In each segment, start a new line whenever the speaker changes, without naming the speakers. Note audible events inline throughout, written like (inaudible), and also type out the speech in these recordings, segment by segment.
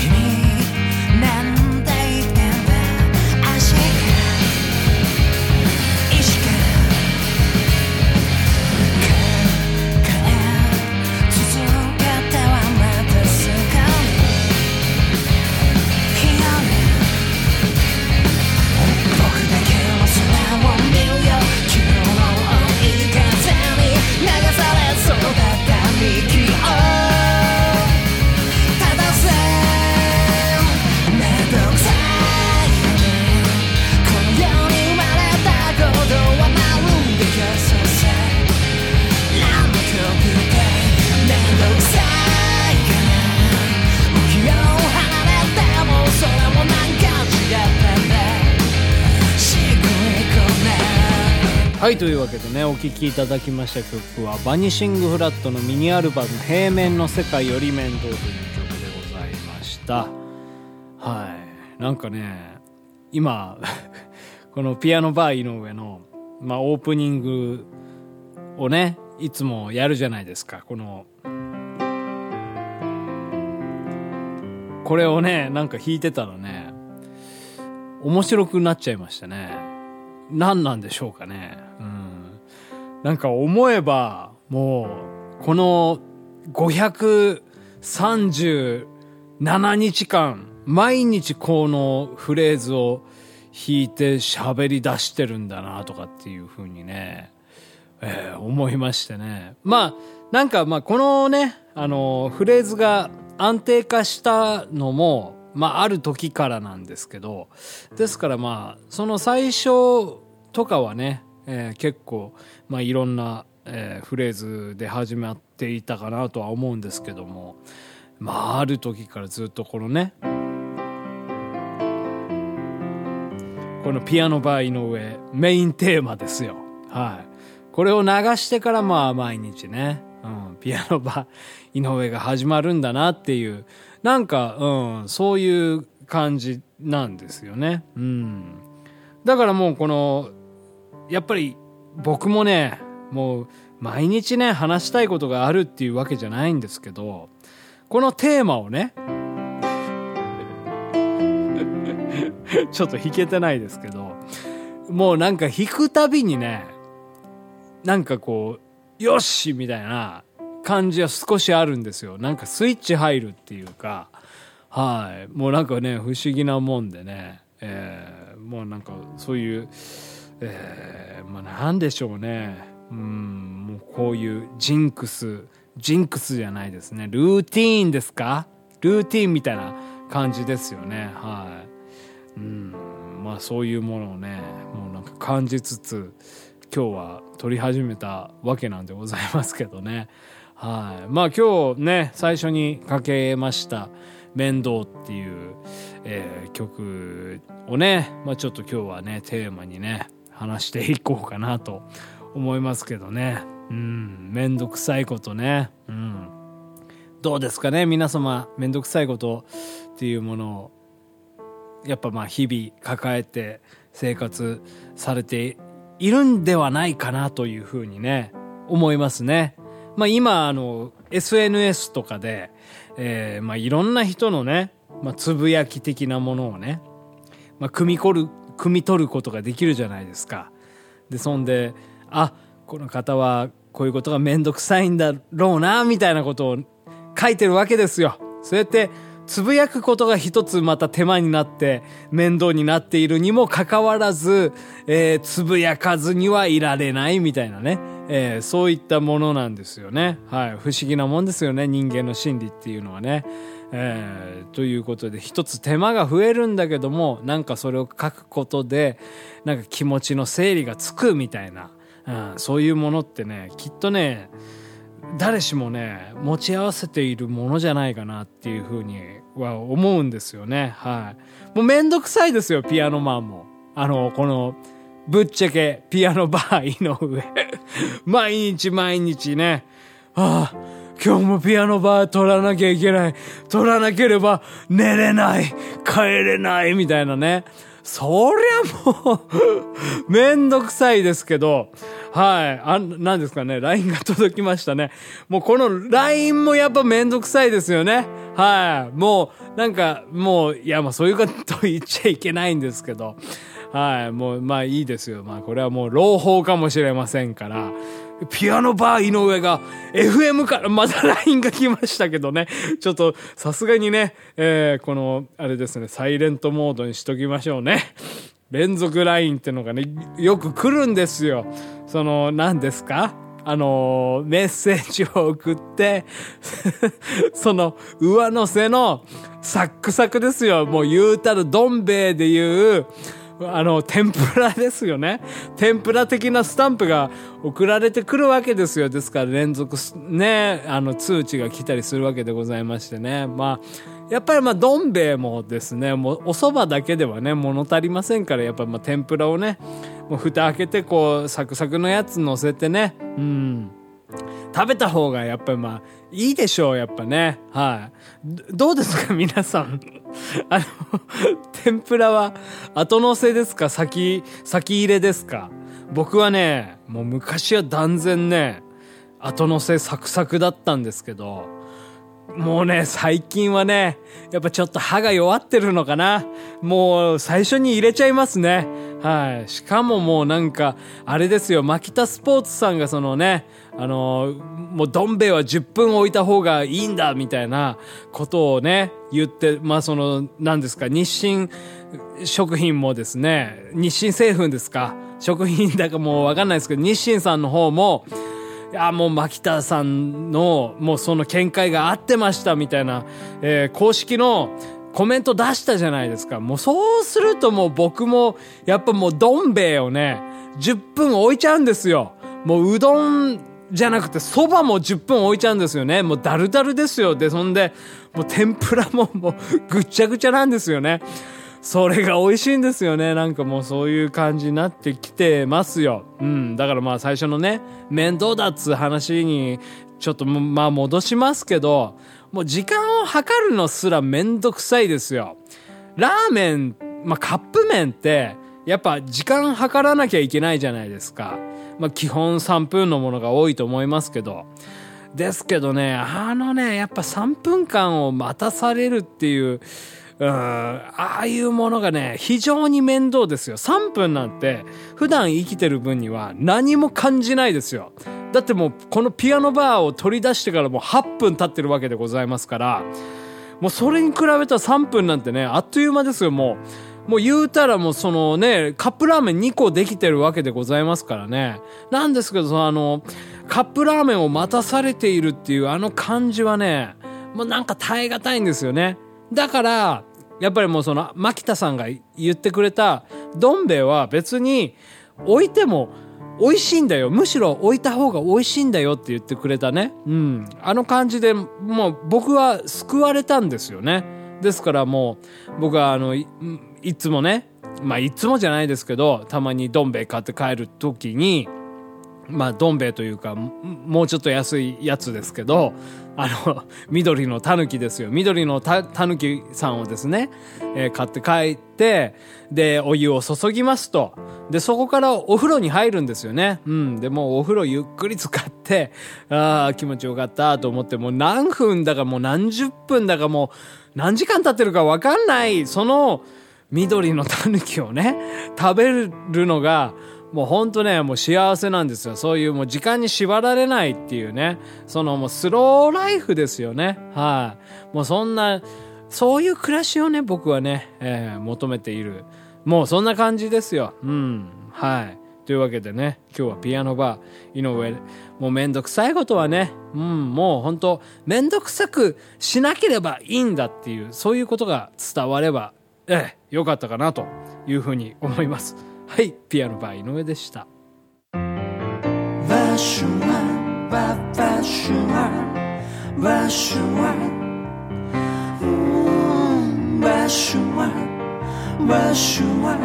君はいとい
うわけでねお聴きいただきました曲はバニシングフラットのミニアルバム「平面の世界より面倒」という曲でございました。はい。なんかね今 (laughs) このピアノバー井上の、まあ、オープニングをねいつもやるじゃないですか。このこれをねなんか弾いてたらね面白くなっちゃいましたね。何なんでしょうかね。うん。なんか思えばもうこの537日間毎日このフレーズを弾いて喋り出してるんだなとかっていうふうにね、えー思いましてね。まあなんかまあこのねあのフレーズが安定化したのもまあある時からなんですけどですからまあその最初とかはね、えー結構まあいろんな、えーフレーズで始まっていたかなとは思うんですけどもまあある時からずっとこのねこのピアノバー井上メインテーマですよ。はい。これを流してからまあ毎日ね、うん、ピアノバー井上が始まるんだなっていうなんか、うん、そういう感じなんですよね。うん。だからもうこのやっぱり僕もねもう毎日ね話したいことがあるっていうわけじゃないんですけどこのテーマをね (laughs) ちょっと弾けてないですけどもうなんか弾くたびにねなんかこうよしみたいな感じは少しあるんですよ。なんかスイッチ入るっていうか。はい。もうなんかね不思議なもんでね、えーもうなんかそういうえーまあなんでしょうね。うんもうこういうジンクス。ジンクスじゃないですね。ルーティーンですか？ルーティーンみたいな感じですよね。はい。うんまあそういうものをねもうなんか感じつつ今日は撮り始めたわけなんでございますけどね。はい。まあ今日ね最初にかけました「面倒」っていう、えー曲をね、まあ、ちょっと今日はねテーマにね話していこうかなと思いますけどね。うん。面倒くさいことね。うん。どうですかね皆様面倒くさいことっていうものをやっぱまあ日々抱えて生活されているんではないかなというふうにね思いますね。まあ今あの SNS とかで、えーまあいろんな人のね、まあ、つぶやき的なものをね、まあ、汲み取る汲み取ることができるじゃないですか。でそんであこの方はこういうことが面倒くさいんだろうなみたいなことを書いてるわけですよ。そうやってつぶやくことが一つまた手間になって面倒になっているにもかかわらず、えーつぶやかずにはいられないみたいなね、えーそういったものなんですよね。はい。不思議なもんですよね。人間の心理っていうのはね。えーということで一つ手間が増えるんだけどもなんかそれを書くことでなんか気持ちの整理がつくみたいな、うん、そういうものってねきっとね誰しもね持ち合わせているものじゃないかなっていうふうには思うんですよねはいもうめんどくさいですよピアノマンもあのこのぶっちゃけピアノバー井上。(laughs) 毎日毎日ね。ああ今日もピアノバー取らなきゃいけない。取らなければ寝れない。帰れない。みたいなね。そりゃもう (laughs) めんどくさいですけど、はい。あ、なんですかね、LINE が届きましたね。もうこの LINE もやっぱめんどくさいですよね。はい。もう、なんか、もう、いや、まあそういうこと言っちゃいけないんですけど、はい。もう、まあいいですよ。まあこれはもう朗報かもしれませんから、ピアノバー井上が FM からまた LINE が来ましたけどね。ちょっとさすがにね、えーこの、あれですね、サイレントモードにしときましょうね。連続 LINE ってのがね、よく来るんですよ。その、何ですか？あの、メッセージを送って、(laughs) その、上乗せのサックサクですよ。もう言うたらどん兵衛で言う、あの、天ぷらですよね。天ぷら的なスタンプが送られてくるわけですよ。ですから連続ね、あの、通知が来たりするわけでございましてね。まあ、やっぱりまあ、どん兵衛もですね、もうお蕎麦だけではね、物足りませんから、やっぱりまあ、天ぷらをね、もう蓋開けてこう、サクサクのやつ乗せてね、うん。食べた方がやっぱりまあ、いいでしょう、やっぱね。はい。どうですか、皆さん。(laughs) あの、天ぷらは後乗せですか？先、先入れですか？僕はね、もう昔は断然ね、後乗せサクサクだったんですけど、もうね、最近はね、やっぱちょっと歯が弱ってるのかな。もう最初に入れちゃいますね。はい。しかももうなんか、あれですよ、マキタスポーツさんがそのね、あの、もうどん兵衛は10分置いた方がいいんだ、みたいなことをね、言って、まあその、何ですか、日清食品もですね、日清製粉ですか、食品だかもうわかんないですけど、日清さんの方も、いや、もう、牧田さんの、もうその見解が合ってましたみたいな、え公式のコメント出したじゃないですか。もうそうするともう僕も、やっぱもうどん兵衛をね、10分置いちゃうんですよ。もううどんじゃなくて蕎麦も10分置いちゃうんですよね。もうダルダルですよ。で、そんで、もう天ぷらももうぐっちゃぐちゃなんですよね。それが美味しいんですよね。なんかもうそういう感じになってきてますよ。うん。だからまあ最初のね、面倒だっつう話に、ちょっとまあ戻しますけど、もう時間を計るのすらめんどくさいですよ。ラーメン、まあカップ麺って、やっぱ時間計らなきゃいけないじゃないですか。まあ基本3分のものが多いと思いますけど。ですけどね、あのね、やっぱ3分間を待たされるっていう、うん、ああいうものがね、非常に面倒ですよ。3分なんて、普段生きてる分には何も感じないですよ。だってもう、このピアノバーを取り出してからもう8分経ってるわけでございますから、もうそれに比べたら3分なんてね、あっという間ですよ、もう。もう言うたらもうそのね、カップラーメン2個できてるわけでございますからね。なんですけど、そのあの、カップラーメンを待たされているっていうあの感じはね、もうなんか耐え難いんですよね。だから、やっぱりもうその、牧田さんが言ってくれた、どん兵衛は別に置いても美味しいんだよ。むしろ置いた方が美味しいんだよって言ってくれたね。うん。あの感じでもう僕は救われたんですよね。ですからもう僕はあの、いいつもね、まあいつもじゃないですけど、たまにどん兵衛買って帰る時に、まあ、どん兵衛というか、もうちょっと安いやつですけど、あの、(laughs) 緑のタヌキですよ。緑のたタヌキさんをですね、えー買って帰って、で、お湯を注ぎますと。で、そこからお風呂に入るんですよね。うん。で、もうお風呂ゆっくり使って、ああ、気持ちよかったと思って、もう何分だかもう何十分だかもう何時間経ってるかわかんない、その緑のタヌキをね、食べるのが、もうほんとね、もう幸せなんですよ。そういうもう時間に縛られないっていうね。そのもうスローライフですよね。はい、もうそんな、そういう暮らしをね、僕はね、えー求めている。もうそんな感じですよ。うん。はい。というわけでね、今日はピアノバー、井上、もうめんどくさいことはね、うん、もう本当めんどくさくしなければいいんだっていう、そういうことが伝われば、ええ、よかったかなというふうに思います。はい、ピアノバー井上でした。
ファッションはファファッ所は場所はうん場所は。場所は。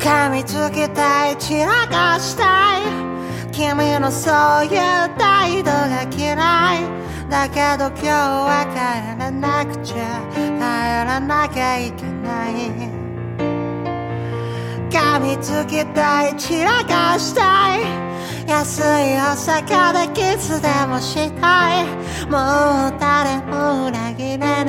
噛みつきたい散らかしたい君のそういう態度が嫌いだけど今日は帰らなくちゃ帰らなきゃいけない。噛みつきたい散らかしたい。安いお酒でキスでもしたい。もう誰も裏切れ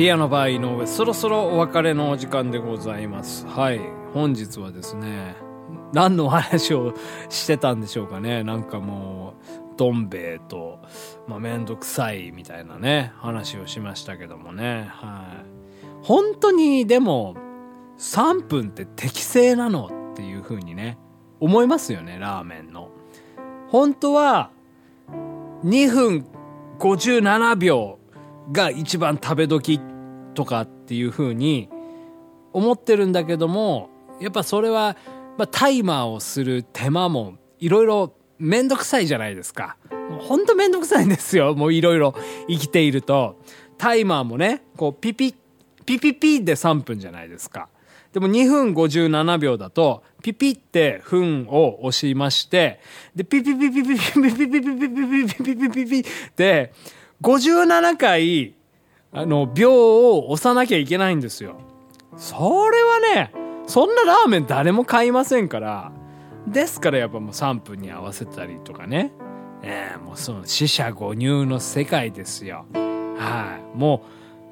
ピアノバー井上そろそろお別れのお時間でございます。はい。本日はですね何のお話をしてたんでしょうかね。なんかもうどん兵衛と、まあ、めんどくさいみたいなね話をしましたけどもね。はい。本当にでも3分って適正なのっていう風にね思いますよねラーメンの本当は2分57秒が一番食べ時とかっていう風に思ってるんだけどもやっぱそれは、まあ、タイマーをする手間もいろいろめんどくさいじゃないですか。もうほんとめんどくさいんですよ。もういろいろ生きていると。タイマーもね、こうピピ、ピピピで3分じゃないですか。でも2分57秒だと、ピピって分を押しまして、で、ピピピピピピピピピピピピピピピピピで、57回、あの、秒を押さなきゃいけないんですよ。それはね、そんなラーメン誰も買いませんから、ですからやっぱもう3分に合わせたりとかね。ええもうその死者誤入の世界ですよ。はい。も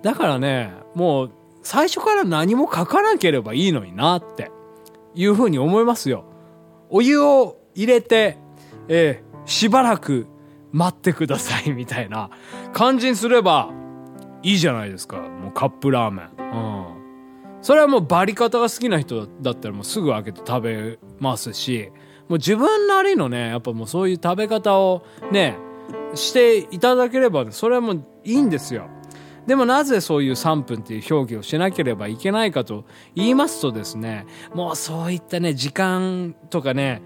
う、だからね、もう最初から何も書かなければいいのになっていうふうに思いますよ。お湯を入れて、えーしばらく待ってくださいみたいな感じにすればいいじゃないですか。もうカップラーメン。うん。それはもうバリ方が好きな人だったらもうすぐ開けて食べますし、もう自分なりのね、やっぱもうそういう食べ方をね、していただければ、それはもういいんですよ。でもなぜそういう3分っていう表記をしなければいけないかと言いますとですね、もうそういったね、時間とかね、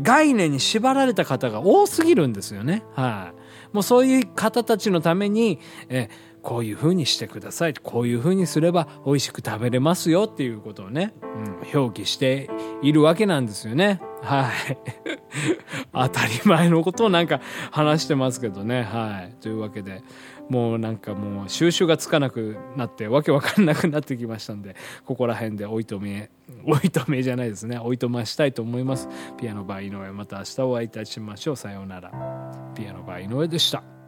概念に縛られた方が多すぎるんですよね。はい。もうそういう方たちのために、えこういう風にしてください。こういう風にすれば美味しく食べれますよっていうことをね、うん、表記しているわけなんですよね。はい。(laughs) 当たり前のことをなんか話してますけどね。はい。というわけで、もうなんかもう収集がつかなくなってわけわかんなくなってきましたんで、ここら辺でおいとめ、(laughs) おいとめじゃないですね。おいとましたいと思います。ピアノバー井上、また明日お会いいたしましょう。さようなら。ピアノバー井上でした。